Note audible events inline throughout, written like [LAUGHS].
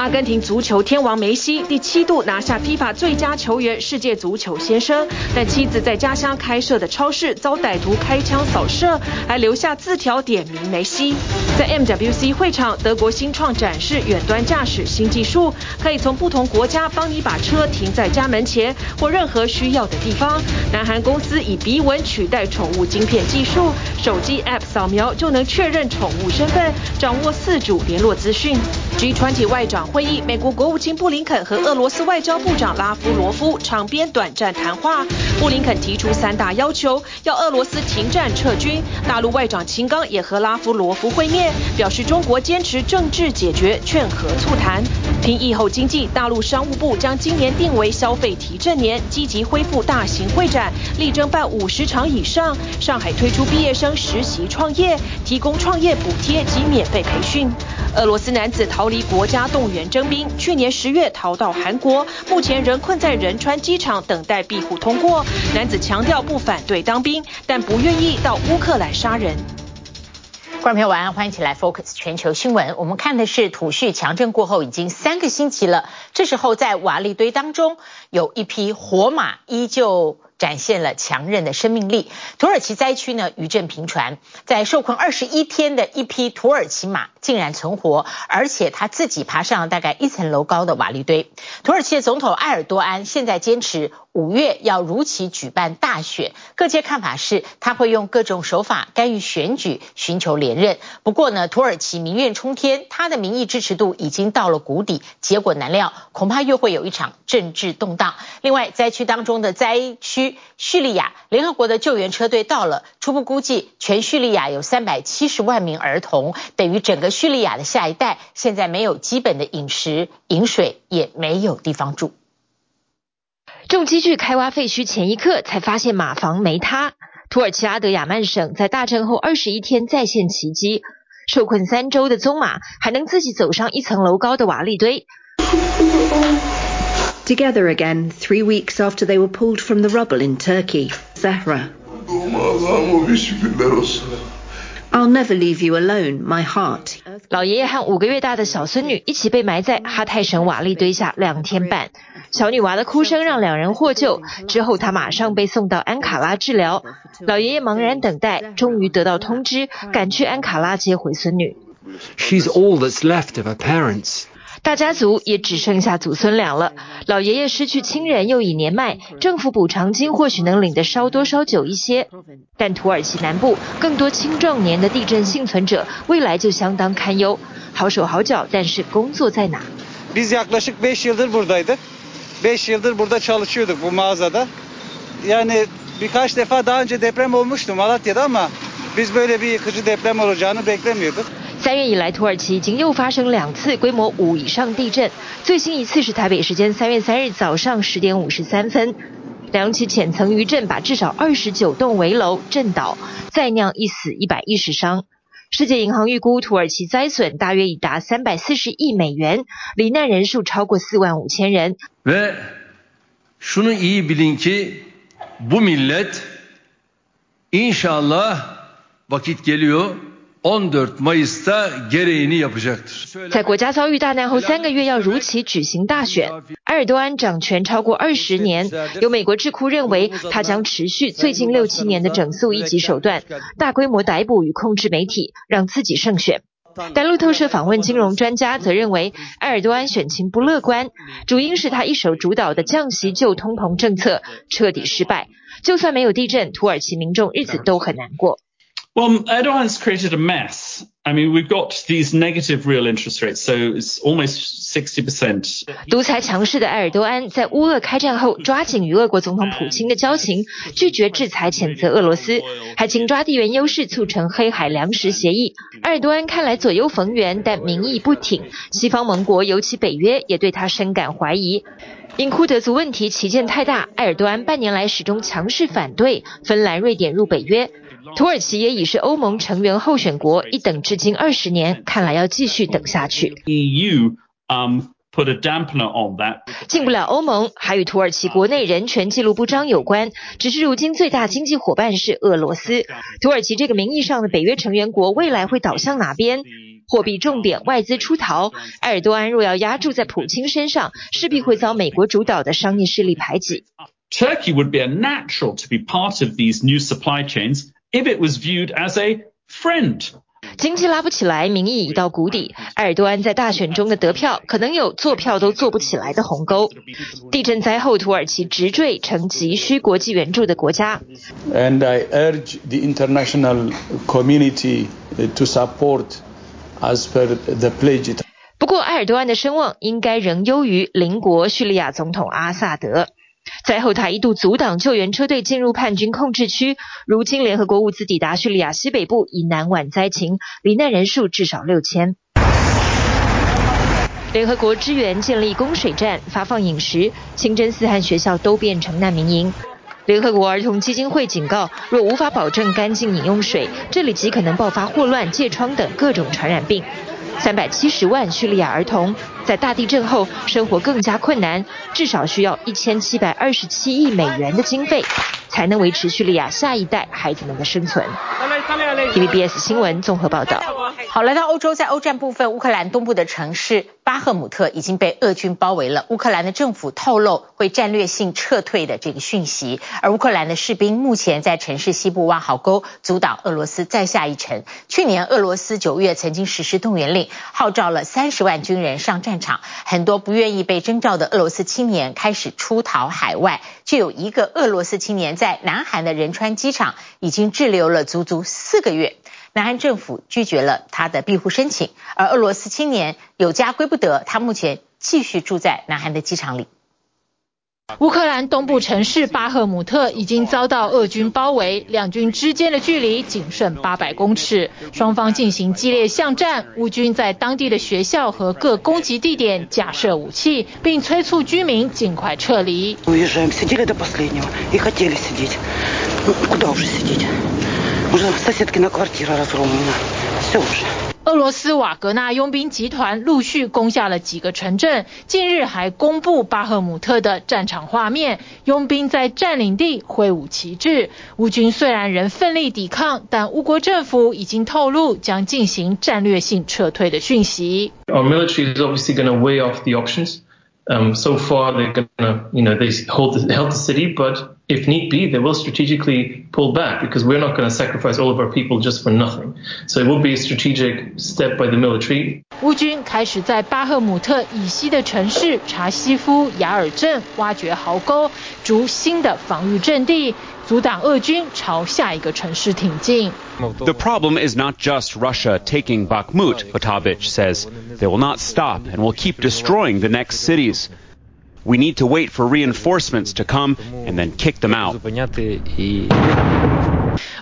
阿根廷足球天王梅西第七度拿下 FIFA 最佳球员、世界足球先生，但妻子在家乡开设的超市遭歹徒开枪扫射，还留下字条点名梅西。在 MWC 会场，德国新创展示远端驾驶新技术，可以从不同国家帮你把车停在家门前或任何需要的地方。南韩公司以鼻纹取代宠物晶片技术，手机 App 扫描就能确认宠物身份，掌握四主联络资讯。G20 外长会议，美国国务卿布林肯和俄罗斯外交部长拉夫罗夫场边短暂谈话。布林肯提出三大要求，要俄罗斯停战撤军。大陆外长秦刚也和拉夫罗夫会面，表示中国坚持政治解决，劝和促谈。拼疫后经济，大陆商务部将今年定为消费提振年，积极恢复大型会展，力争办五十场以上。上海推出毕业生实习创业，提供创业补贴及免费培训。俄罗斯男子逃离国家动员征兵，去年十月逃到韩国，目前仍困在仁川机场等待庇护通过。男子强调不反对当兵，但不愿意到乌克兰杀人。观众朋友晚安，欢迎起来 Focus 全球新闻。我们看的是土叙强震过后已经三个星期了，这时候在瓦砾堆当中有一匹活马依旧。展现了强韧的生命力。土耳其灾区呢，余震频传，在受困二十一天的一匹土耳其马竟然存活，而且他自己爬上了大概一层楼高的瓦砾堆。土耳其的总统埃尔多安现在坚持五月要如期举办大选，各界看法是他会用各种手法干预选举，寻求连任。不过呢，土耳其民怨冲天，他的民意支持度已经到了谷底，结果难料，恐怕又会有一场政治动荡。另外，灾区当中的灾区。叙利亚联合国的救援车队到了，初步估计全叙利亚有三百七十万名儿童，等于整个叙利亚的下一代，现在没有基本的饮食、饮水，也没有地方住。重机具开挖废墟前一刻，才发现马房没塌。土耳其阿德亚曼省在大震后二十一天再现奇迹，受困三周的棕马还能自己走上一层楼高的瓦砾堆。Together again, three weeks after they were pulled from the rubble in Turkey, Zahra. I'll never leave you alone, my heart. 老爷爷和五个月大的小孙女一起被埋在哈泰省瓦礫堆下两天半，小女娃的哭声让两人获救。之后，她马上被送到安卡拉治疗。老爷爷茫然等待，终于得到通知，赶去安卡拉接回孙女。She's all that's left of her parents. 大家族也只剩下祖孙俩了。老爷爷失去亲人，又已年迈，政府补偿金或许能领得稍多稍久一些。但土耳其南部更多青壮年的地震幸存者，未来就相当堪忧。好手好脚，但是工作在哪？三月以来，土耳其已经又发生两次规模五以上地震，最新一次是台北时间三月三日早上十点五十三分，两起浅层余震把至少二十九栋围楼震倒，再酿一死一百一十伤。世界银行预估土耳其灾损大约已达三百四十亿美元，罹难人数超过四万五千人。Ve şunu iyi bilin ki bu millet inşallah vakit geliyor 在国家遭遇大难后三个月，要如期举行大选。埃尔多安掌权超过二十年，有美国智库认为，他将持续最近六七年的整肃一级手段，大规模逮捕与控制媒体，让自己胜选。但路透社访问金融专家则认为，埃尔多安选情不乐观，主因是他一手主导的降息救通膨政策彻底失败。就算没有地震，土耳其民众日子都很难过。Well, Erdogan's created a mess. I mean, we've got these negative real interest rates, so it's almost 60%. 独裁强势的埃尔多安在乌俄开战后，抓紧与俄国总统普京的交情，拒绝制裁，谴责俄罗斯，还紧抓地缘优势，促成黑海粮食协议。埃尔多安看来左右逢源，但民意不挺，西方盟国尤其北约也对他深感怀疑。因库德族问题旗舰太大，埃尔多安半年来始终强势反对芬兰、瑞典入北约。土耳其也已是欧盟成员候选国，一等至今二十年，看来要继续等下去。EU um put a dampener on that。进不了欧盟，还与土耳其国内人权记录不彰有关。只是如今最大经济伙伴是俄罗斯，土耳其这个名义上的北约成员国，未来会倒向哪边？货币重点外资出逃。埃尔多安若要压住在普京身上，势必会遭美国主导的商业势力排挤。Turkey would be a natural to be part of these new supply chains if it was viewed as a friend. 经济拉不起来，民意已到谷底。埃尔多安在大选中的得票，可能有坐票都坐不起来的鸿沟。地震灾后，土耳其直坠成急需国际援助的国家。And I urge the international community to support as per the pledge. 不过，埃尔多安的声望应该仍优于邻国叙利亚总统阿萨德。在后，台一度阻挡救援车队进入叛军控制区。如今，联合国物资抵达叙利亚西北部，以难挽灾情，罹难人数至少六千。联合国支援建立供水站，发放饮食，清真寺和学校都变成难民营。联合国儿童基金会警告，若无法保证干净饮用水，这里极可能爆发霍乱、疥疮等各种传染病。三百七十万叙利亚儿童在大地震后生活更加困难，至少需要一千七百二十七亿美元的经费，才能维持叙利亚下一代孩子们的生存。TVBS 新闻综合报道。好，来到欧洲，在欧战部分，乌克兰东部的城市巴赫姆特已经被俄军包围了。乌克兰的政府透露会战略性撤退的这个讯息，而乌克兰的士兵目前在城市西部挖壕沟，阻挡俄罗斯再下一城。去年俄罗斯九月曾经实施动员令，号召了三十万军人上战场，很多不愿意被征召的俄罗斯青年开始出逃海外。就有一个俄罗斯青年在南韩的仁川机场已经滞留了足足四个月。南韩政府拒绝了他的庇护申请，而俄罗斯青年有家归不得，他目前继续住在南韩的机场里。乌克兰东部城市巴赫姆特已经遭到俄军包围，两军之间的距离仅剩八百公尺，双方进行激烈巷战。乌军在当地的学校和各攻击地点架设武器，并催促居民尽快撤离。俄罗斯瓦格纳佣兵集团陆续攻下了几个城镇，近日还公布巴赫姆特的战场画面，佣兵在占领地挥舞旗帜。乌军虽然仍奋力抵抗，但乌国政府已经透露将进行战略性撤退的讯息。Our military is obviously going to weigh off the options. Um, so far they're going to, you know, they hold the, held the city, but if need be, they will strategically pull back because we're not going to sacrifice all of our people just for nothing. So it will be a strategic step by the military. 乌军开始在巴赫姆特以西的城市查西夫雅尔镇挖掘壕沟，筑新的防御阵地，阻挡俄军朝下一个城市挺进。The problem is not just Russia taking Bakhmut, Potapich says. They will not stop and will keep destroying the next cities. We need to wait for reinforcements to come and then kick them out. [LAUGHS]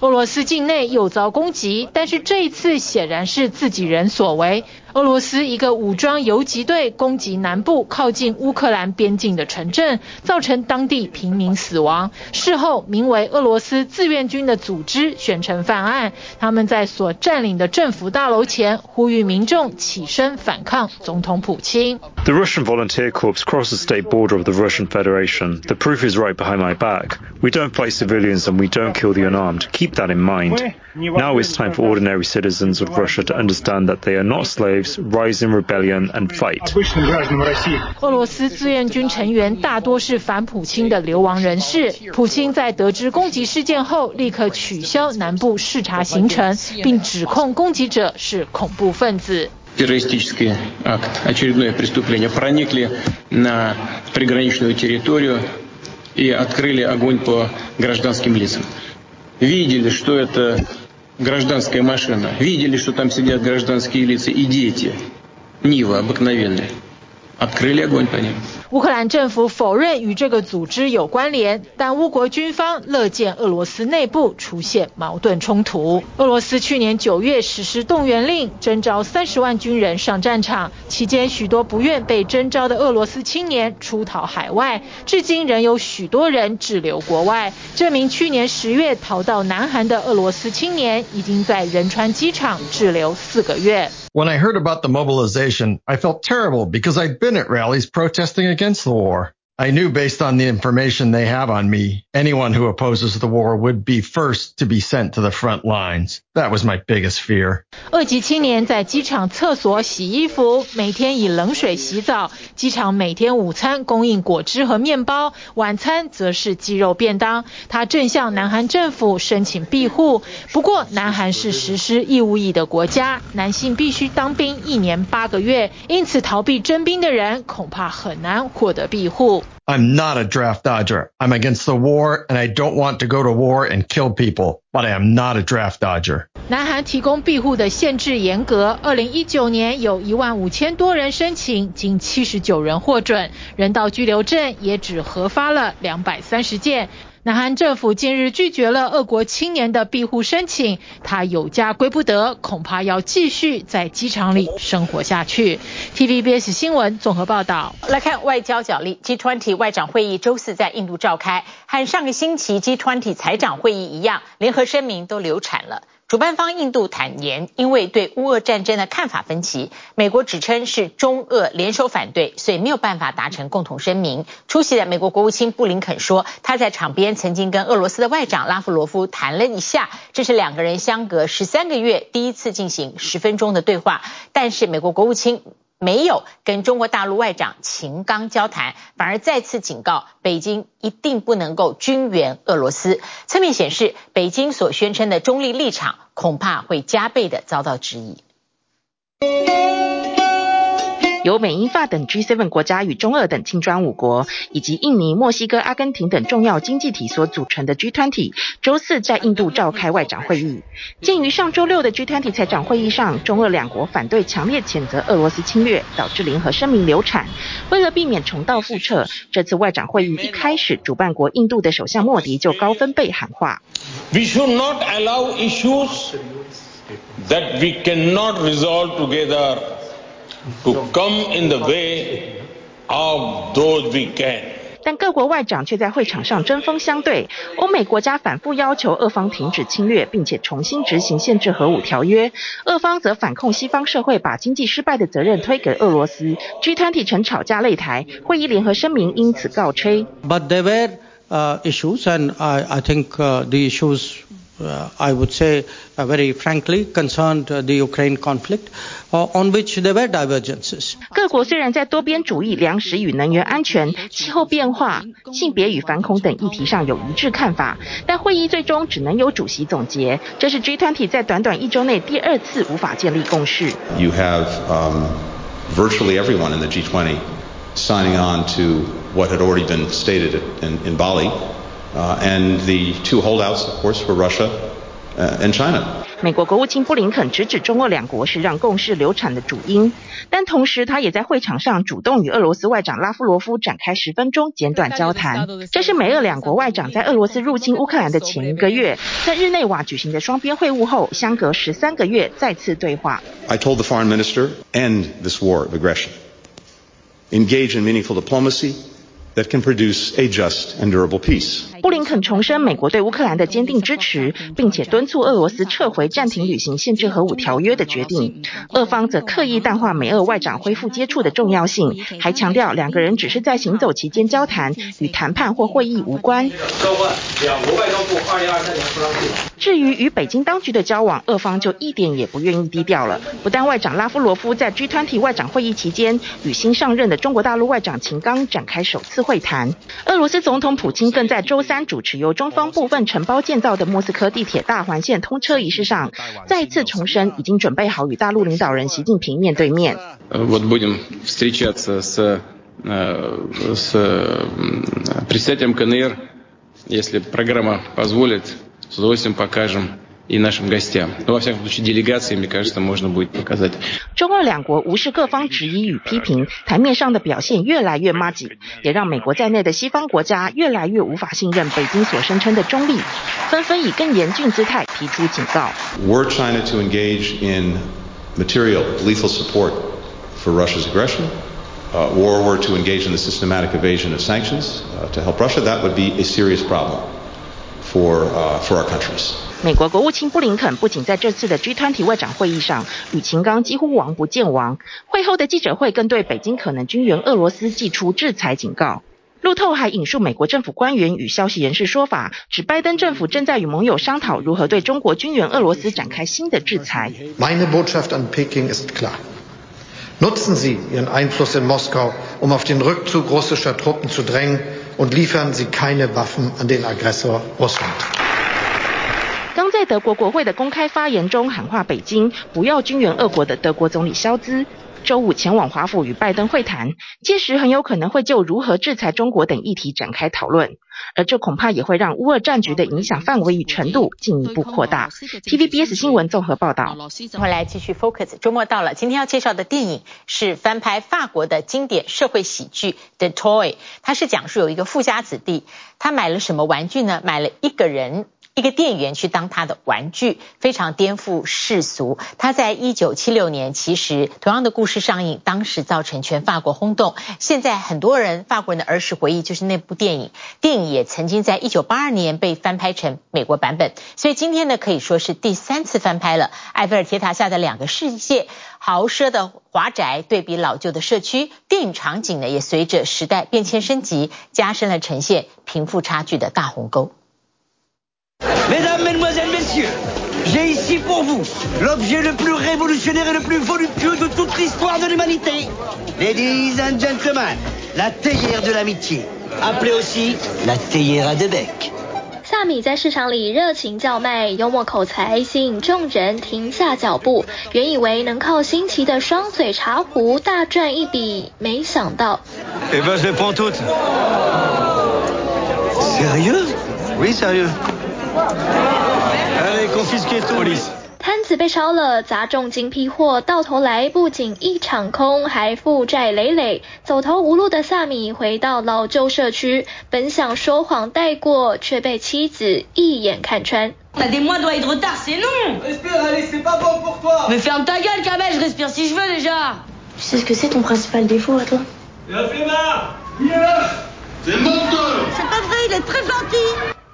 俄罗斯境内又遭攻击，但是这一次显然是自己人所为。 俄罗斯一个武装游击队攻击南部靠近乌克兰边境的城镇，造成当地平民死亡。事后，名为俄罗斯志愿军的组织宣称犯案，他们在所占领的政府大楼前呼吁民众起身反抗总统普京。The Russian volunteer corps crossed the state border of the Russian Federation. The proof is right behind my back. We don't fight civilians and we don't kill the unarmed. Keep that in mind. Now it's time for ordinary citizens of Russia to understand that they are not slaves. Rise in rebellion and fight. 俄罗斯志愿军成员大多是反普京的流亡人士。普京在得知攻击事件后，立刻取消南部视察行程，并指控攻击者是恐怖分子。Террористический акт, очередное преступление. Проникли на приграничную территорию и открыли огонь по гражданским лицам. Видели, что это Гражданская машина. Видели, что там сидят гражданские лица и дети. Нива обыкновенная. Открыли огонь по ним. 乌克兰政府否认与这个组织有关联，但乌国军方乐见俄罗斯内部出现矛盾冲突。俄罗斯去年九月实施动员令，征召三十万军人上战场，期间许多不愿被征召的俄罗斯青年出逃海外，至今仍有许多人滞留国外。这名去年十月逃到南韩的俄罗斯青年，已经在仁川机场滞留四个月。When I heard about the mobilization, I felt terrible because I'd been at rallies protesting against the war. I knew based on the information they have on me, anyone who opposes the war would be first to be sent to the front lines. That was my biggest fear. 二级青年在机场厕所洗衣服，每天以冷水洗澡。机场每天午餐供应果汁和面包，晚餐则是鸡肉便当。他正向南韩政府申请庇护，不过南韩是实施义务役的国家，男性必须当兵一年八个月，因此逃避征兵的人恐怕很难获得庇护。I'm not a draft dodger. I'm against the war and I don't want to go to war and kill people, but I am not a draft dodger. 南韩提供庇护的限制严格，二零一九年有一万五千多人申请，仅七十九人获准，人道居留证也只核发了两百三十件。南韩政府近日拒绝了俄国青年的庇护申请，他有家归不得，恐怕要继续在机场里生活下去。TVBS 新闻综合报道。来看外交角力，G20 外长会议周四在印度召开，和上个星期 G20 财长会议一样，联合声明都流产了。主办方印度坦言，因为对乌俄战争的看法分歧，美国指称是中俄联手反对，所以没有办法达成共同声明。出席的美国国务卿布林肯说，他在场边曾经跟俄罗斯的外长拉夫罗夫谈了一下，这是两个人相隔十三个月第一次进行十分钟的对话，但是美国国务卿。没有跟中国大陆外长秦刚交谈，反而再次警告北京一定不能够军援俄罗斯。侧面显示，北京所宣称的中立立场恐怕会加倍的遭到质疑。由美英法等 G7 国家与中俄等金砖五国，以及印尼、墨西哥、阿根廷等重要经济体所组成的 G20，周四在印度召开外长会议。鉴于上周六的 G20 财长会议上，中俄两国反对强烈谴责俄罗斯侵略，导致联合声明流产。为了避免重蹈覆辙，这次外长会议一开始，主办国印度的首相莫迪就高分贝喊话：We should not allow issues that we cannot resolve together. To come in the way of those we can. 但各国外长却在会场上针锋相对。欧美国家反复要求俄方停止侵略，并且重新执行限制核武条约。俄方则反控西方社会把经济失败的责任推给俄罗斯。G20 曾吵架擂台，会议联合声明因此告吹。But there were, uh, issues, and I, I think, uh, the issues, uh, I would say, uh, very frankly, concerned the Ukraine conflict. On which there were divergences. 各国虽然在多边主义、粮食与能源安全、气候变化、性别与反恐等议题上有一致看法，但会议最终只能由主席总结。这是 G20 在短短一周内第二次无法建立共识。You have um, virtually everyone in the G20 signing on to what had already been stated in, in Bali, uh, and the two holdouts, of course, were Russia and China. 美国国务卿布林肯直指中俄两国是让共识流产的主因，但同时他也在会场上主动与俄罗斯外长拉夫罗夫展开十分钟简短交谈。这是美俄两国外长在俄罗斯入侵乌克兰的前一个月，在日内瓦举行的双边会晤后，相隔十三个月再次对话。I told the foreign minister end this war of aggression, engage in meaningful diplomacy. That can produce a just and durable peace. 布林肯重申美国对乌克兰的坚定支持，并且敦促俄罗斯撤回暂停履行限制核武条约的决定。俄方则刻意淡化美俄外长恢复接触的重要性，还强调两个人只是在行走期间交谈，与谈判或会议无关。至于与北京当局的交往，俄方就一点也不愿意低调了。不但外长拉夫罗夫在 G20 外长会议期间与新上任的中国大陆外长秦刚展开首次会谈，俄罗斯总统普京更在周三主持由中方部分承包建造的莫斯科地铁大环线通车仪式上，再一次重申已经准备好与大陆领导人习近平面对面。中俄两国无视各方质疑与批评，台面上的表现越来越麻吉，也让美国在内的西方国家越来越无法信任北京所声称的中立，纷纷以更严峻姿态提出警告。Were China to engage in material lethal support for Russia's aggression, or were to engage in the systematic evasion of sanctions to help Russia, that would be a serious problem for for our countries. 美国国务卿布林肯不仅在这次的 G20 外长会议上与秦刚几乎王不见王，会后的记者会更对北京可能军援俄罗斯祭出制裁警告。路透还引述美国政府官员与消息人士说法，指拜登政府正在与盟友商讨如何对中国军援俄罗斯展开新的制裁。刚在德国国会的公开发言中喊话北京不要军援俄国的德国总理肖兹。周五前往华府与拜登会谈，届时很有可能会就如何制裁中国等议题展开讨论，而这恐怕也会让乌俄战局的影响范围与程度进一步扩大。TVBS 新闻综合报道。回来继续 Focus，周末到了，今天要介绍的电影是翻拍法国的经典社会喜剧《The Toy》，它是讲述有一个富家子弟，他买了什么玩具呢？买了一个人。一个店员去当他的玩具，非常颠覆世俗。他在一九七六年，其实同样的故事上映，当时造成全法国轰动。现在很多人法国人的儿时回忆就是那部电影，电影也曾经在一九八二年被翻拍成美国版本。所以今天呢，可以说是第三次翻拍了。埃菲尔铁塔下的两个世界，豪奢的华宅对比老旧的社区，电影场景呢也随着时代变迁升级，加深了呈现贫富差距的大鸿沟。Mesdames, Mesdemoiselles, Messieurs, j'ai ici pour vous l'objet le plus révolutionnaire et le plus voluptueux de toute l'histoire de l'humanité. Ladies and gentlemen, la théière de l'amitié, appelée aussi la théière de bec. 萨米在市场里热情叫卖，幽默口才吸引众人停下脚步。原以为能靠新奇的双嘴茶壶大赚一笔，没想到。Eh ben, je prends toutes. Sérieux? Oui, sérieux. 摊子被烧了，砸中金批货，到头来不仅一场空，还负债累累。走投无路的萨米回到老旧社区，本想说谎带过，却被妻子一眼看穿。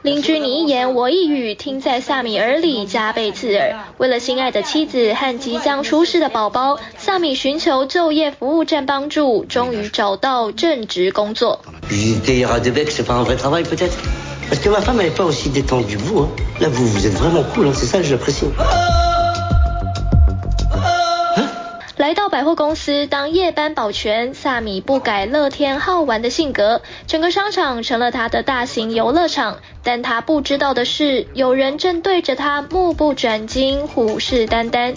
邻居你一言我一语，听在萨米耳里加倍刺耳。为了心爱的妻子和即将出世的宝宝，萨米寻求就业服务站帮助，终于找到正职工作。来到百货公司当夜班保全，萨米不改乐天好玩的性格，整个商场成了他的大型游乐场。但他不知道的是，有人正对着他目不转睛，虎视眈眈。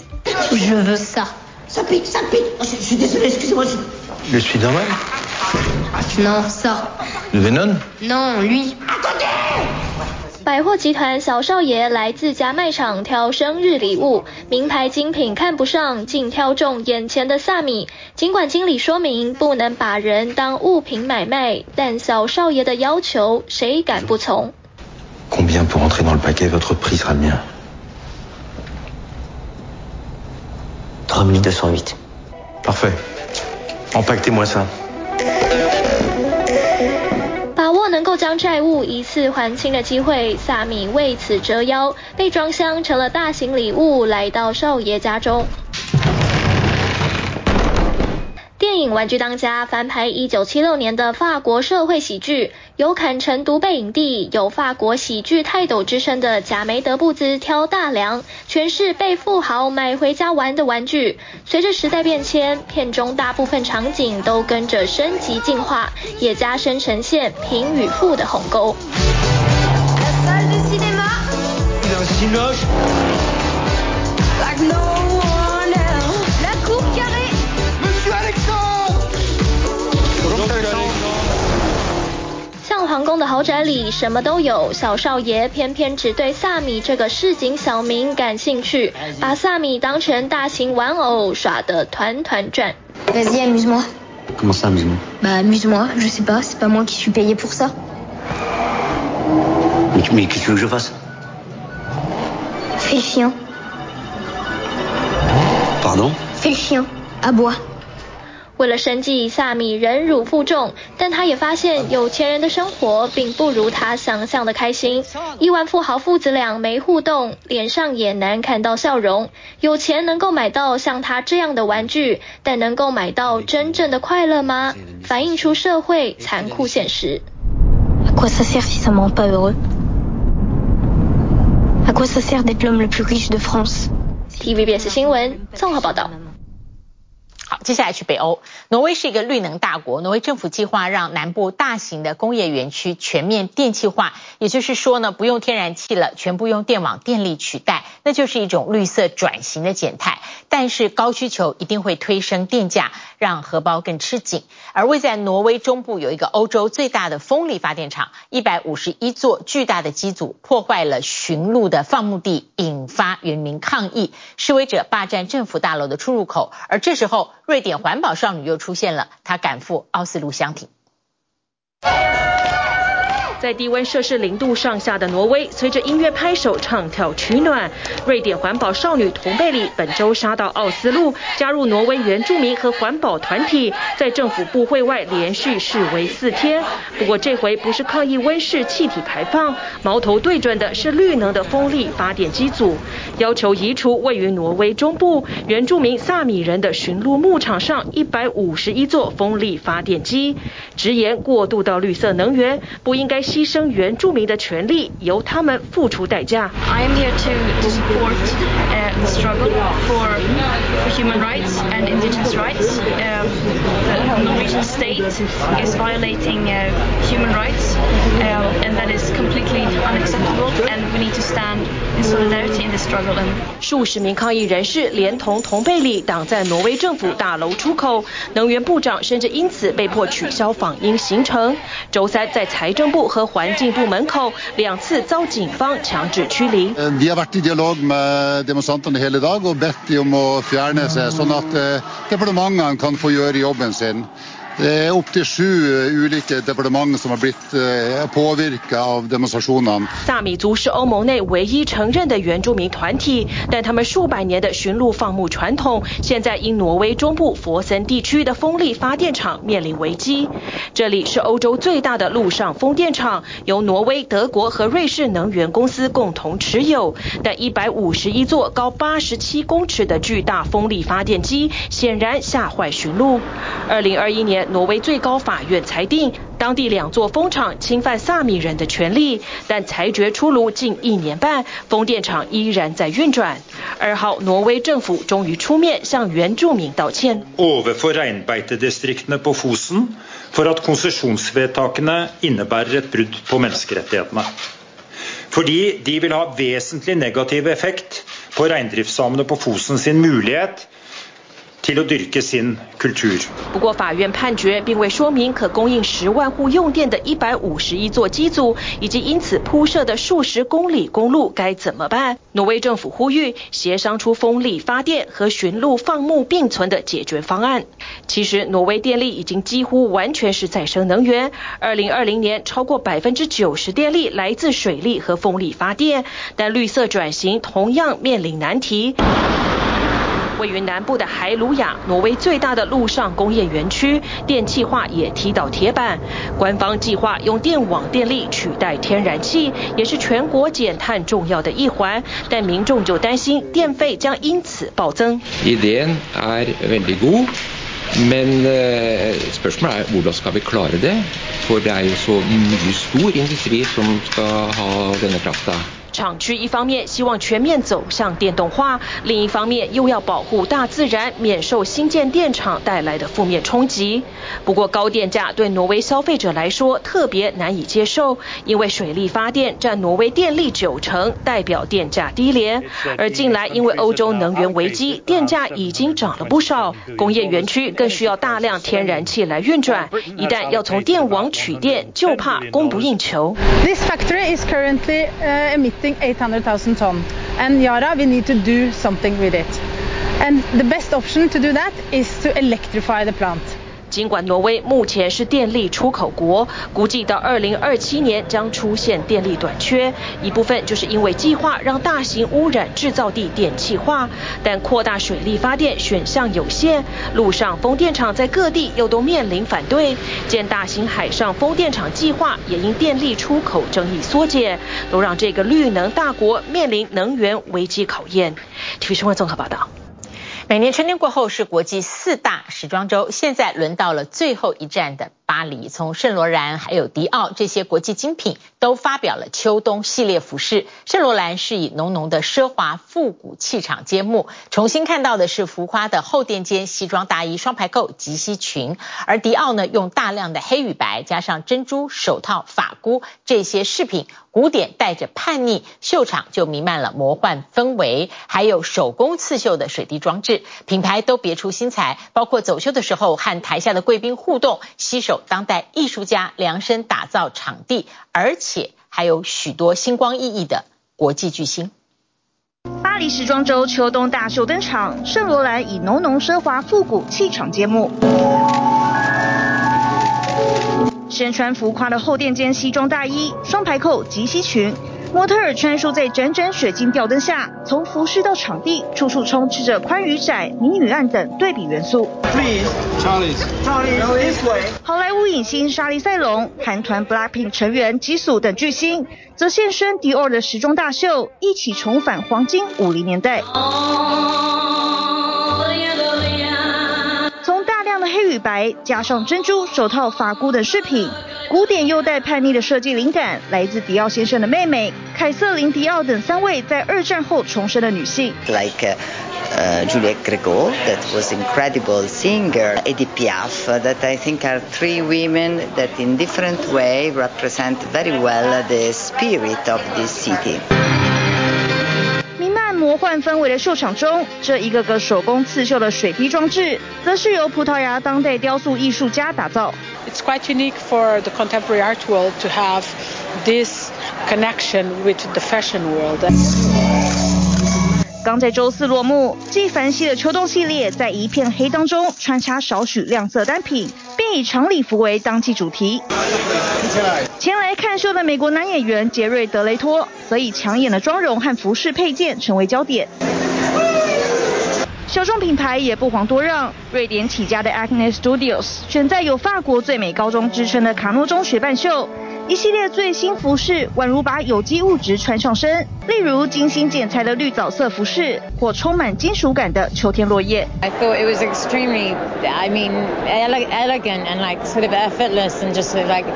百货集团小少爷来自家卖场挑生日礼物，名牌精品看不上，竟挑中眼前的萨米。尽管经理说明不能把人当物品买卖，但小少爷的要求谁敢不从？Combien pour entrer dans le paquet? Votre prix sera le mien. Trois mille deux cent huit. Parfait. Empaquetez-moi ça. 能够将债务一次还清的机会，萨米为此折腰，被装箱成了大型礼物，来到少爷家中。电影《玩具当家》翻拍一九七六年的法国社会喜剧，由坎城独背影帝、有法国喜剧泰斗之称的贾梅德布兹挑大梁，全是被富豪买回家玩的玩具。随着时代变迁，片中大部分场景都跟着升级进化，也加深呈现贫与富的鸿沟。像皇宫的豪宅里什么都有，小少爷偏偏只对萨米这个市井小民感兴趣，把萨米当成大型玩偶耍得团团转。Vas-y, amuse-moi. Comment ça, amuse-moi? Bah, amuse-moi. Je sais pas, c'est pas moi qui suis payé pour ça. Mais, mais qu'est-ce que tu veux que je fasse? Fais le chien. Pardon? Fais le chien. Aboie. 为了生计，萨米忍辱负重，但他也发现有钱人的生活并不如他想象的开心。亿万富豪父子俩没互动，脸上也难看到笑容。有钱能够买到像他这样的玩具，但能够买到真正的快乐吗？反映出社会残酷现实。TVBS 新闻综合报道。好，接下来去北欧。挪威是一个绿能大国，挪威政府计划让南部大型的工业园区全面电气化，也就是说呢，不用天然气了，全部用电网电力取代，那就是一种绿色转型的减碳。但是高需求一定会推升电价，让荷包更吃紧。而位在挪威中部有一个欧洲最大的风力发电厂，一百五十一座巨大的机组破坏了驯鹿的放牧地，引发人民抗议，示威者霸占政府大楼的出入口。而这时候，瑞典环保少女又出现了，她赶赴奥斯陆相挺。在低温摄氏零度上下的挪威，随着音乐拍手唱跳取暖。瑞典环保少女童贝里本周杀到奥斯陆，加入挪威原住民和环保团体，在政府部会外连续示威四天。不过这回不是抗议温室气体排放，矛头对准的是绿能的风力发电机组，要求移除位于挪威中部原住民萨米人的驯鹿牧场上一百五十一座风力发电机，直言过渡到绿色能源不应该牺牲原住民的权利，由他们付出代价。I am here to support the struggle for human rights and indigenous rights. The Norwegian state is violating human rights, and that is completely unacceptable. And we need to stand in solidarity in this struggle. 数十名抗议人士连同同贝里挡在挪威政府大楼出口，能源部长甚至因此被迫取消访英行程。周三在财政部和和环境部门口两次遭警方强制驱离。 萨米族是欧盟内唯一承认的原住民团体，但他们数百年的驯鹿放牧传统，现在因挪威中部佛森地区的风力发电厂面临危机。这里是欧洲最大的陆上风电场，由挪威、德国和瑞士能源公司共同持有。但一百五十一座高八十七公尺的巨大风力发电机，显然吓坏驯鹿。二零二一年。挪威最高法院裁定，当地两座风场侵犯萨米人的权利，但裁决出炉近一年半，风电场依然在运转。二号，挪威政府终于出面向原住民道歉。不过，法院判决并未说明可供应十万户用电的一百五十一座机组，以及因此铺设的数十公里公路该怎么办。挪威政府呼吁协商出风力发电和巡路放牧并存的解决方案。其实，挪威电力已经几乎完全是再生能源。二零二零年，超过百分之九十电力来自水力和风力发电，但绿色转型同样面临难题。位于南部的海鲁亚，挪威最大的陆上工业园区，电气化也踢到铁板。官方计划用电网电力取代天然气，也是全国减碳重要的一环。但民众就担心电费将因此暴增。厂区一方面希望全面走向电动化，另一方面又要保护大自然，免受新建电厂带来的负面冲击。不过高电价对挪威消费者来说特别难以接受，因为水力发电占挪威电力九成，代表电价低廉。而近来因为欧洲能源危机，电价已经涨了不少。工业园区更需要大量天然气来运转，一旦要从电网取电，就怕供不应求。This factory is currently 800,000 tons, and Yara, we need to do something with it. And the best option to do that is to electrify the plant. 尽管挪威目前是电力出口国，估计到二零二七年将出现电力短缺，一部分就是因为计划让大型污染制造地电气化，但扩大水力发电选项有限，陆上风电场在各地又都面临反对，建大型海上风电场计划也因电力出口争议缩减，都让这个绿能大国面临能源危机考验。体育新闻综合报道。每年春天过后是国际四大时装周，现在轮到了最后一站的巴黎。从圣罗兰还有迪奥这些国际精品都发表了秋冬系列服饰。圣罗兰是以浓浓的奢华复古气场揭幕，重新看到的是浮夸的后垫肩西装大衣、双排扣及膝裙。而迪奥呢，用大量的黑与白加上珍珠手套、发箍这些饰品，古典带着叛逆，秀场就弥漫了魔幻氛围，还有手工刺绣的水滴装置。品牌都别出心裁，包括走秀的时候和台下的贵宾互动，携手当代艺术家量身打造场地，而且还有许多星光熠熠的国际巨星。巴黎时装周秋冬大秀登场，圣罗兰以浓浓奢华复古气场揭幕，身穿浮夸的厚垫肩西装大衣、双排扣及膝裙。模特儿穿梭在盏盏水晶吊灯下，从服饰到场地，处处充斥着宽与窄、明与暗等对比元素。Please, Charlie, Charlie, this way. 好莱坞影星莎莉赛隆、韩团 BLACKPINK 成员吉素等巨星，则现身迪奥的时装大秀，一起重返黄金五零年代。从大量的黑与白，加上珍珠手套、发箍等饰品。古典又带叛逆的设计灵感来自迪奥先生的妹妹凯瑟琳·迪奥等三位在二战后重生的女性。Like uh, Juliette Grégaud, that was incredible singer, Edith Piaf, that I think are three women that in different way represent very well the spirit of this city. 弥漫魔幻氛围的秀场中，这一个个手工刺绣的水滴装置，则是由葡萄牙当代雕塑艺术家打造。It's quite unique for the contemporary art world to have this connection with the fashion world. 刚在周四落幕，纪梵希的秋冬系列在一片黑当中穿插少许亮色单品，并以长礼服为当季主题。前来看秀的美国男演员杰瑞·德雷托，则以抢眼的妆容和服饰配件成为焦点。小众品牌也不遑多让，瑞典起家的 Acne Studios 选在有法国最美高中之称的卡诺中学办秀，一系列最新服饰宛如把有机物质穿上身，例如精心剪裁的绿藻色服饰，或充满金属感的秋天落叶。I thought it was extremely, I mean, elegant and like sort of effortless and just like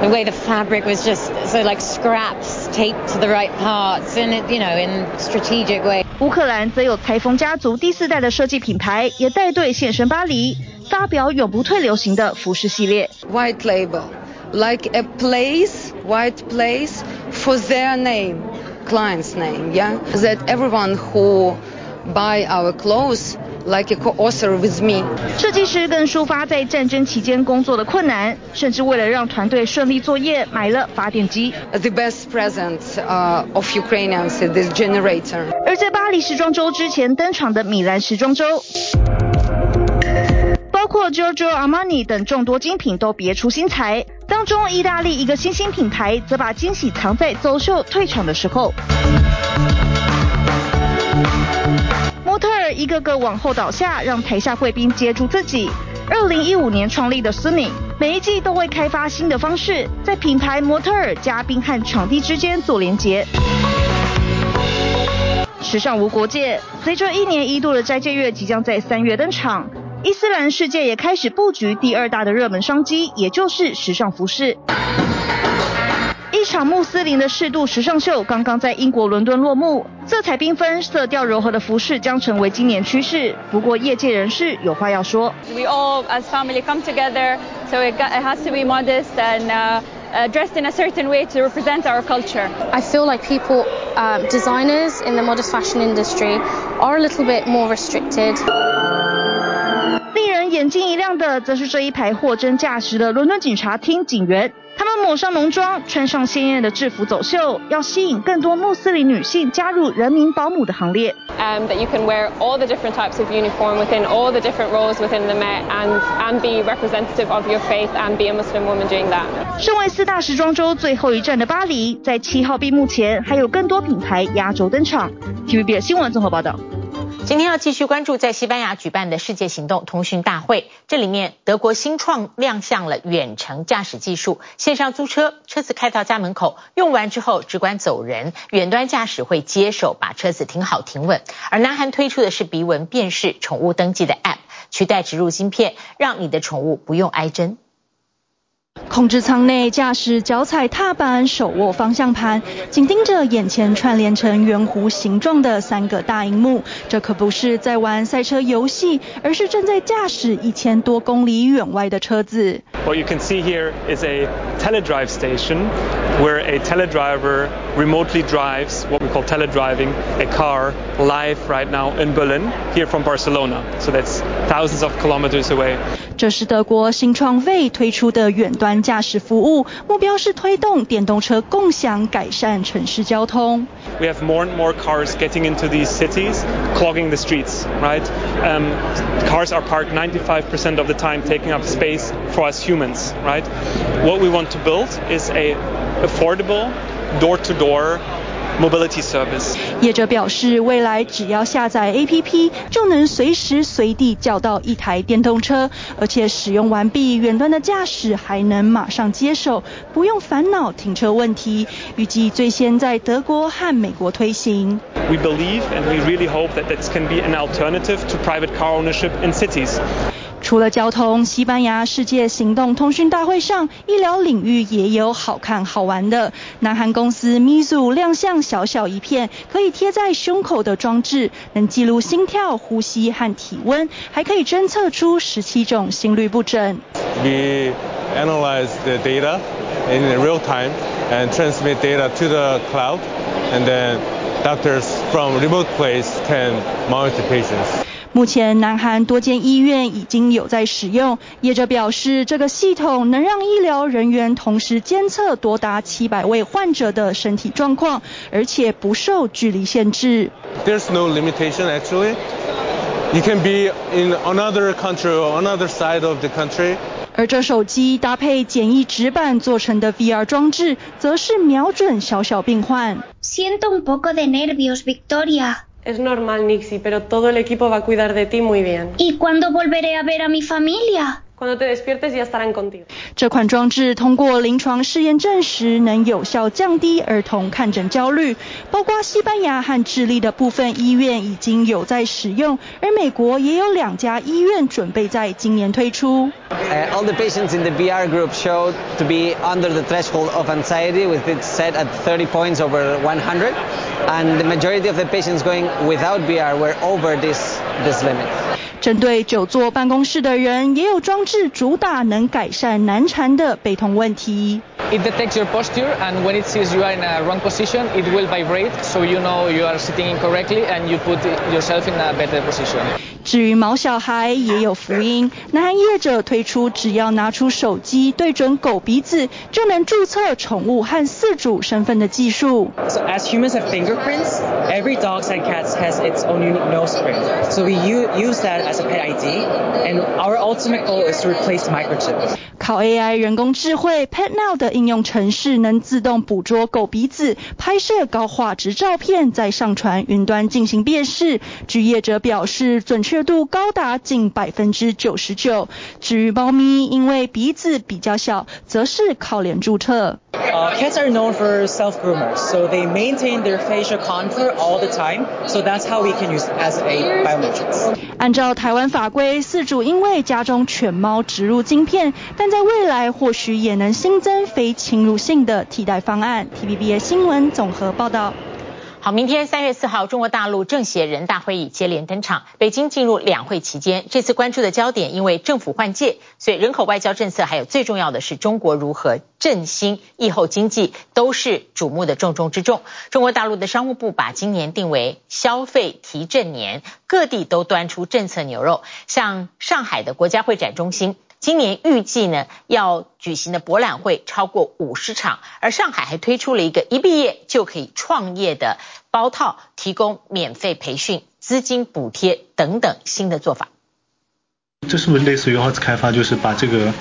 the way the fabric was just so like scraps taped to the right parts and it, you know, in strategic way. 乌克兰则有裁缝家族第四代的设计品牌，也带队现身巴黎，发表永不退流行的服饰系列。White label, like a place, white place for their name, client's name, yeah. That everyone who buy our clothes like a co-author with me. 设计师更抒发在战争期间工作的困难，甚至为了让团队顺利作业，买了发电机。The best present uh, of Ukrainians is this generator. 而在巴黎时装周之前登场的米兰时装周，包括 Giorgio Armani 等众多精品都别出心裁。当中，意大利一个新兴品牌则把惊喜藏在走秀退场的时候。一个个往后倒下，让台下贵宾接住自己。二零一五年创立的 Sunny，每一季都会开发新的方式，在品牌、模特儿、嘉宾和场地之间做连结。时尚无国界，随着一年一度的斋戒月即将在三月登场，伊斯兰世界也开始布局第二大的热门商机，也就是时尚服饰。一场穆斯林的适度时尚秀刚刚在英国伦敦落幕，色彩缤纷、色调柔和的服饰将成为今年趋势。不过，业界人士有话要说：We all as family come together, so it has to be modest and dressed in a certain way to represent our culture. I feel like people, designers in the modest fashion industry, are a little bit more restricted. 令人眼睛一亮的，则是这一排货真价实的伦敦警察厅警员。他们抹上浓妆，穿上鲜艳的制服走秀，要吸引更多穆斯林女性加入人民保姆的行列。Um, that you can wear all the different types of uniform within all the different roles within the Met and and be representative of your faith and be a Muslim woman doing that. 身为四大时装周最后一站的巴黎，在七号闭幕前，还有更多品牌压轴登场。TVB 新闻综合报道。今天要继续关注在西班牙举办的世界行动通讯大会，这里面德国新创亮相了远程驾驶技术，线上租车，车子开到家门口，用完之后只管走人，远端驾驶会接手把车子停好停稳。而南韩推出的是鼻纹辨识宠物登记的 App，取代植入芯片，让你的宠物不用挨针。控制舱内，驾驶脚踩踏板，手握方向盘，紧盯着眼前串联成圆弧形状的三个大荧幕。这可不是在玩赛车游戏，而是正在驾驶一千多公里远外的车子。What you can see here is a teledrive station, where a teledriver remotely drives what we call teledriving a car live right now in Berlin, here from Barcelona. So that's thousands of kilometers away. 这是德国新创 Vay 推出的远端驾驶服务，目标是推动电动车共享，改善城市交通。We have more and more cars getting into these cities, clogging the streets, right? Um, cars are parked 95% of the time, taking up space for us humans, right? What we want to build is a affordable door-to-door Mobility service. 业者表示，未来只要下载 APP，就能随时随地叫到一台电动车，而且使用完毕，远端的驾驶还能马上接手，不用烦恼停车问题。预计最先在德国和美国推行。We believe and we really hope that this can be an alternative to private car ownership in cities. 除了交通，西班牙世界行动通讯大会上，医疗领域也有好看好玩的。南韩公司 Mizu 亮相小小一片，可以贴在胸口的装置，能记录心跳、呼吸和体温，还可以侦测出十七种心律不整。We analyze the data in real time and transmit data to the cloud, and then doctors from remote place can monitor patients. 目前，南韩多间医院已经有在使用。业者表示，这个系统能让医疗人员同时监测多达七百位患者的身体状况，而且不受距离限制。There's no limitation actually. You can be in another country or another side of the country. 而这手机搭配简易纸板做成的 VR 装置，则是瞄准小小病患。Siento un poco de nervios, Victoria. Es normal, Nixie, pero todo el equipo va a cuidar de ti muy bien. ¿Y cuándo volveré a ver a mi familia? 这款装置通过临床试验证实，能有效降低儿童看诊焦虑。包括西班牙和智利的部分医院已经有在使用，而美国也有两家医院准备在今年推出。Uh, all the patients in the VR group showed to be under the threshold of anxiety, with it set at 30 points over 100, and the majority of the patients going without VR were over this this limit. 针对久坐办公室的人，也有装置主打能改善难缠的背痛问题。It detects your posture, and when it sees you are in a wrong position, it will vibrate, so you know you are sitting incorrectly, and you put yourself in a better position. 至于毛小孩也有福音，南韩业者推出，只要拿出手机对准狗鼻子，就能注册宠物和饲主身份的技术。So as humans have fingerprints, every dog and cat has its own unique nose print. So we use that as a pet ID, and our ultimate goal is to replace microchips. 靠 AI 人工智慧 PetNow 的应用程式能自动捕捉狗鼻子，拍摄高画质照片，再上传云端进行辨识。据业者表示，准确度高达近百分之九十九。至于猫咪，因为鼻子比较小，则是靠脸注册。Uh, cats are known for self-groomers, so they maintain their facial contour all the time. So that's how we can use it as a biometrics. 按照台湾法规，饲主因为家中犬猫植入晶片，但在未来或许也能新增非侵入性的替代方案。TVBS 新闻综合报道。好，明天三月四号，中国大陆政协人大会议接连登场。北京进入两会期间，这次关注的焦点，因为政府换届，所以人口外交政策，还有最重要的是中国如何振兴疫后经济，都是瞩目的重中之重。中国大陆的商务部把今年定为消费提振年，各地都端出政策牛肉，像上海的国家会展中心。今年预计呢要举行的博览会超过五十场，而上海还推出了一个一毕业就可以创业的包套，提供免费培训、资金补贴等等新的做法。这是不是类似于二次开发，就是把这个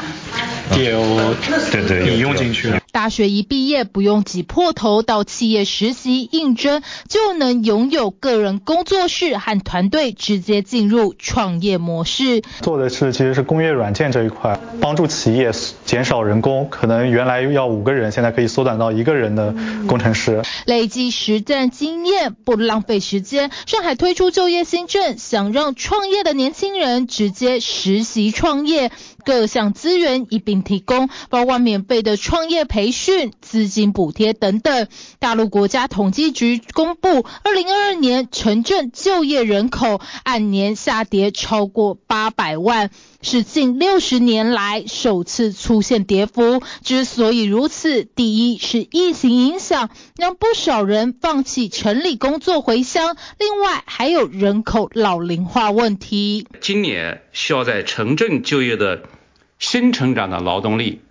DAO 对对引用进去了？大学一毕业不用挤破头到企业实习应征，就能拥有个人工作室和团队，直接进入创业模式。做的是其实是工业软件这一块，帮助企业减少人工，可能原来要五个人，现在可以缩短到一个人的工程师。累积实战经验，不浪费时间。上海推出就业新政，想让创业的年轻人直接实习创业。各项资源一并提供，包括免费的创业培训、资金补贴等等。大陆国家统计局公布，二零二二年城镇就业人口按年下跌超过八百万，是近六十年来首次出现跌幅。之所以如此，第一是疫情影响，让不少人放弃城里工作回乡；另外还有人口老龄化问题。今年需要在城镇就业的。新成长的劳动力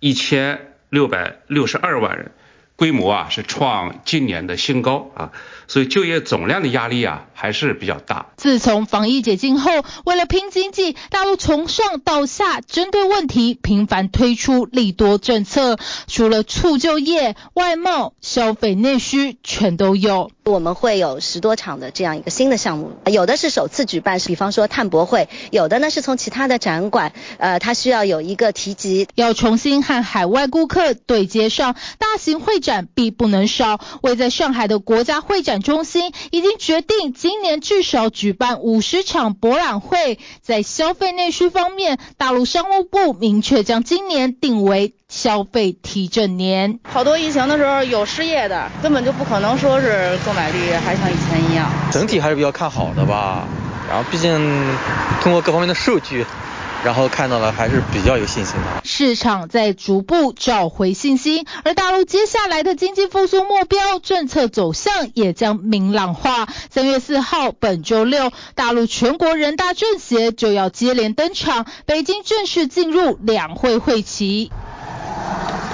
一千六百六十二万人，规模啊是创今年的新高啊，所以就业总量的压力啊还是比较大。自从防疫解禁后，为了拼经济，大陆从上到下针对问题频繁推出利多政策，除了促就业、外贸、消费内需，全都有。我们会有十多场的这样一个新的项目，有的是首次举办，比方说碳博会，有的呢是从其他的展馆，呃，它需要有一个提及，要重新和海外顾客对接上，大型会展必不能少。为在上海的国家会展中心已经决定，今年至少举办五十场博览会。在消费内需方面，大陆商务部明确将今年定为消费提振年。好多疫情的时候有失业的，根本就不可能说是购买力还像以前一样。整体还是比较看好的吧，然后毕竟通过各方面的数据。然后看到了还是比较有信心的。市场在逐步找回信心，而大陆接下来的经济复苏目标、政策走向也将明朗化。三月四号，本周六，大陆全国人大政协就要接连登场，北京正式进入两会会期。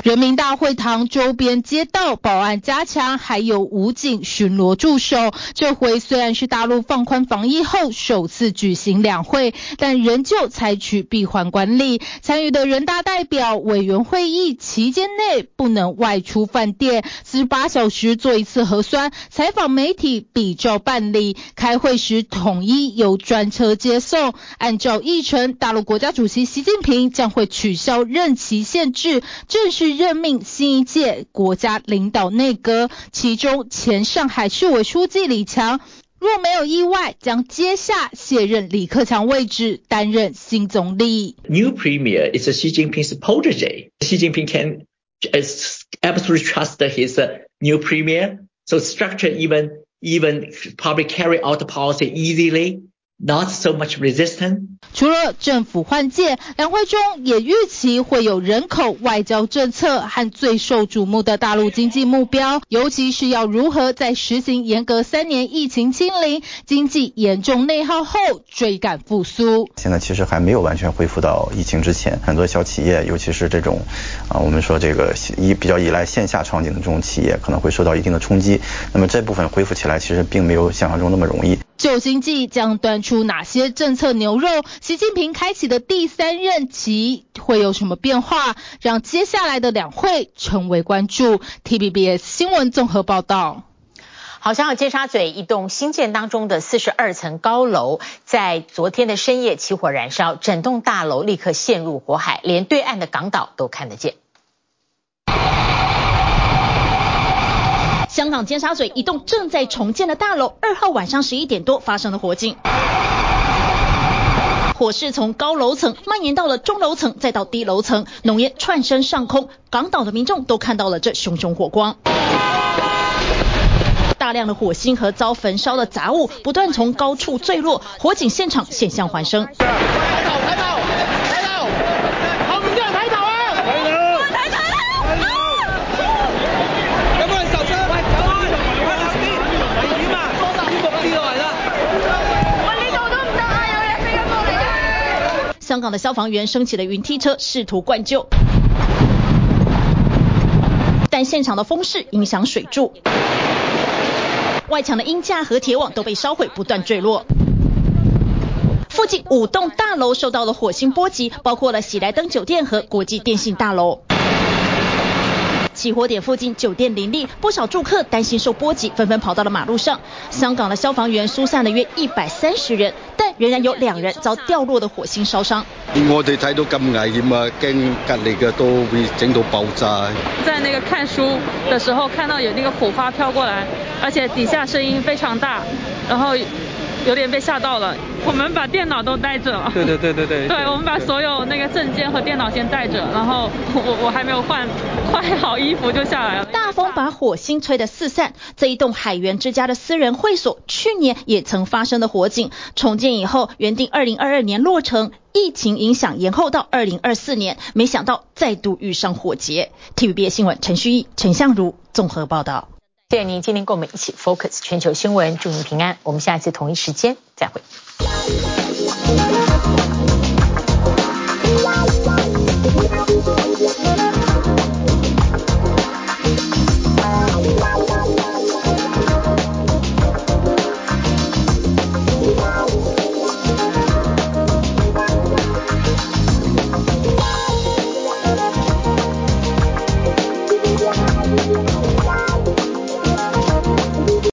人民大会堂周边街道保安加强，还有武警巡逻驻守。这回虽然是大陆放宽防疫后首次举行两会，但仍旧采取闭环管理。参与的人大代表委员会议期间内不能外出饭店，四十八小时做一次核酸。采访媒体比照办理，开会时统一由专车接送。按照议程，大陆国家主席习近平将会取消任期限制，正式。任命新一届国家领导内阁，其中前上海市委书记李强若没有意外，将接下卸任李克强位置，担任新总理。New premier is Xi Jinping's protege. Xi Jinping can absolutely trust his new premier, so structure even even probably carry out the policy easily. Not so much resistance. 除了政府换届，两会中也预期会有人口、外交政策和最受瞩目的大陆经济目标，尤其是要如何在实行严格三年疫情清零、经济严重内耗后追赶复苏。现在其实还没有完全恢复到疫情之前，很多小企业，尤其是这种啊，我们说这个依比较依赖线下场景的这种企业，可能会受到一定的冲击。那么这部分恢复起来，其实并没有想象中那么容易。旧经济将端出哪些政策牛肉？习近平开启的第三任期会有什么变化？让接下来的两会成为关注。TVBS 新闻综合报道。好，像尖沙咀一栋新建当中的四十二层高楼，在昨天的深夜起火燃烧，整栋大楼立刻陷入火海，连对岸的港岛都看得见。香港尖沙咀一栋正在重建的大楼，二号晚上十一点多发生了火警，火势从高楼层蔓延到了中楼层，再到低楼层，浓烟窜升上空，港岛的民众都看到了这熊熊火光，大量的火星和遭焚烧的杂物不断从高处坠落，火警现场险象环生。香港的消防员升起了云梯车，试图灌救，但现场的风势影响水柱，外墙的鹰架和铁网都被烧毁，不断坠落。附近五栋大楼受到了火星波及，包括了喜来登酒店和国际电信大楼。起火点附近酒店林立，不少住客担心受波及，纷纷跑到了马路上。香港的消防员疏散了约一百三十人，但仍然有两人遭掉落的火星烧伤。我哋睇到咁危险啊，惊隔篱嘅都会整到爆炸。在那个看书的时候，看到有那个火花飘过来，而且底下声音非常大，然后。有点被吓到了，我们把电脑都带着了。对对对对 [LAUGHS] 对。对，我们把所有那个证件和电脑先带着，然后我我还没有换换好衣服就下来了。大风把火星吹得四散，这一栋海源之家的私人会所去年也曾发生的火警，重建以后原定二零二二年落成，疫情影响延后到二零二四年，没想到再度遇上火劫。TVB 新闻陈旭毅、陈相如综合报道。谢谢您今天跟我们一起 focus 全球新闻祝您平安我们下次同一时间再会。